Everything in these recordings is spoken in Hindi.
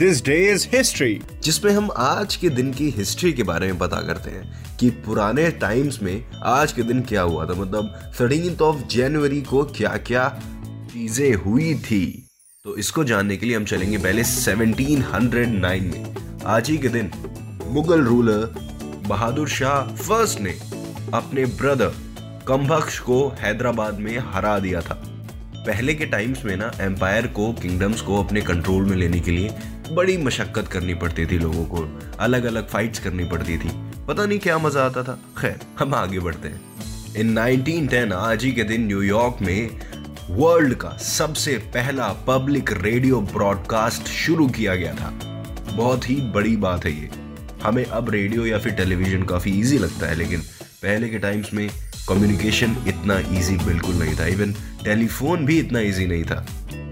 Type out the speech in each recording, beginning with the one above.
This day is history जिसमें हम आज के दिन की हिस्ट्री के बारे में पता करते हैं कि पुराने टाइम्स में आज के दिन क्या हुआ था। मतलब थर्टीन ऑफ़ जनवरी को क्या क्या चीज़ें हुई थी। तो इसको जानने के लिए हम चलेंगे पहले 1709 में। आज ही के दिन मुगल रूलर बहादुर शाह फ़र्स्ट ने अपने ब्रदर कम्बख्श को हैदराबाद में हरा दिया था। पहले के टाइम्स में ना एम्पायर को किंगडम्स को अपने कंट्रोल में लेने के लिए बड़ी मशक्कत करनी पड़ती थी लोगों को अलग अलग फाइट्स करनी पड़ती थी। पता नहीं क्या मज़ा आता था। खैर, हम आगे बढ़ते हैं। इन 1910 आज ही के दिन न्यूयॉर्क में वर्ल्ड का सबसे पहला पब्लिक रेडियो ब्रॉडकास्ट शुरू किया गया था। बहुत ही बड़ी बात है ये। हमें अब रेडियो या फिर टेलीविज़न काफ़ी इजी लगता है, लेकिन पहले के टाइम्स में कम्युनिकेशन इतना इजी बिल्कुल नहीं था. इवन टेलीफोन भी इतना इजी नहीं था.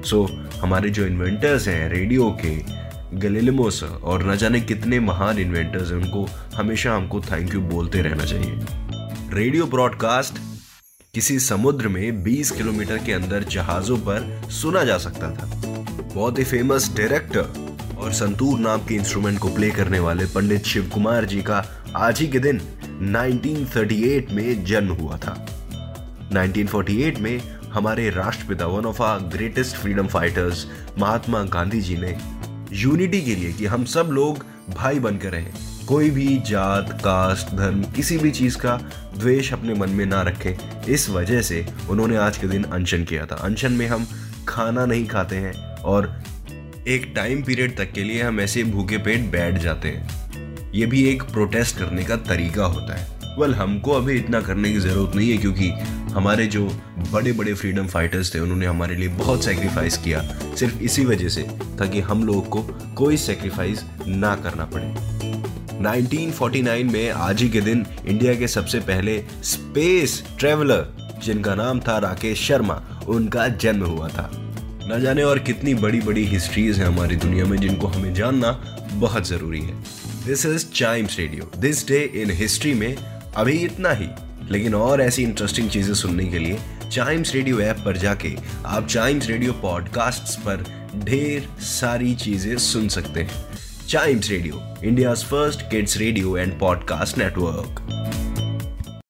सो so, हमारे जो इन्वेंटर्स हैं रेडियो के गलेलिमोस और न जाने कितने महान इन्वेंटर्स हैं उनको हमेशा हमको थैंक यू बोलते रहना चाहिए. रेडियो ब्रॉडकास्ट किसी समुद्र में 20 किलोमीटर के अंदर जहाजों पर सुना जा सकता था. बहुत ही फ़ेमस डायरेक्टर और संतूर नाम के इंस्ट्रूमेंट को प्ले करने वाले पंडित शिव कुमार जी का आज ही के दिन 1938 में जन्म हुआ था। 1948 में हमारे राष्ट्रपिता one of our greatest freedom fighters Mahatma Gandhi ji ने यूनिटी के लिए कि हम सब लोग भाई बनकर रहें। कोई भी जात, कास्ट, धर्म, किसी भी चीज़ का द्वेष अपने मन में ना रखें। इस वजह से उन्होंने आज के दिन अनशन किया था। अनशन में हम खाना नहीं खाते हैं और एक टाइम पीरियड तक के लिए हम ऐसे भूखे पेट बैठ जाते हैं। ये भी एक प्रोटेस्ट करने का तरीका होता है। वेल well, हमको अभी इतना करने की ज़रूरत नहीं है क्योंकि हमारे जो बड़े बड़े फ्रीडम फाइटर्स थे उन्होंने हमारे लिए बहुत सेक्रीफाइस किया सिर्फ़ इसी वजह से ताकि हम लोग को कोई सेक्रीफाइस ना करना पड़े। 1949 में आज ही के दिन इंडिया के सबसे पहले स्पेस ट्रेवलर जिनका नाम था राकेश शर्मा उनका जन्म हुआ था। न जाने और कितनी बड़ी बड़ी हिस्ट्रीज हैं हमारी दुनिया में जिनको हमें जानना बहुत ज़रूरी है। This is chimes radio this day in history में अभी इतना ही। लेकिन और ऐसी इंटरेस्टिंग चीज़ें सुनने के लिए चाइम्स रेडियो ऐप पर जाके आप चाइम्स रेडियो पॉडकास्ट पर ढेर सारी चीज़ें सुन सकते हैं। Chimes radio India first kids radio and podcast network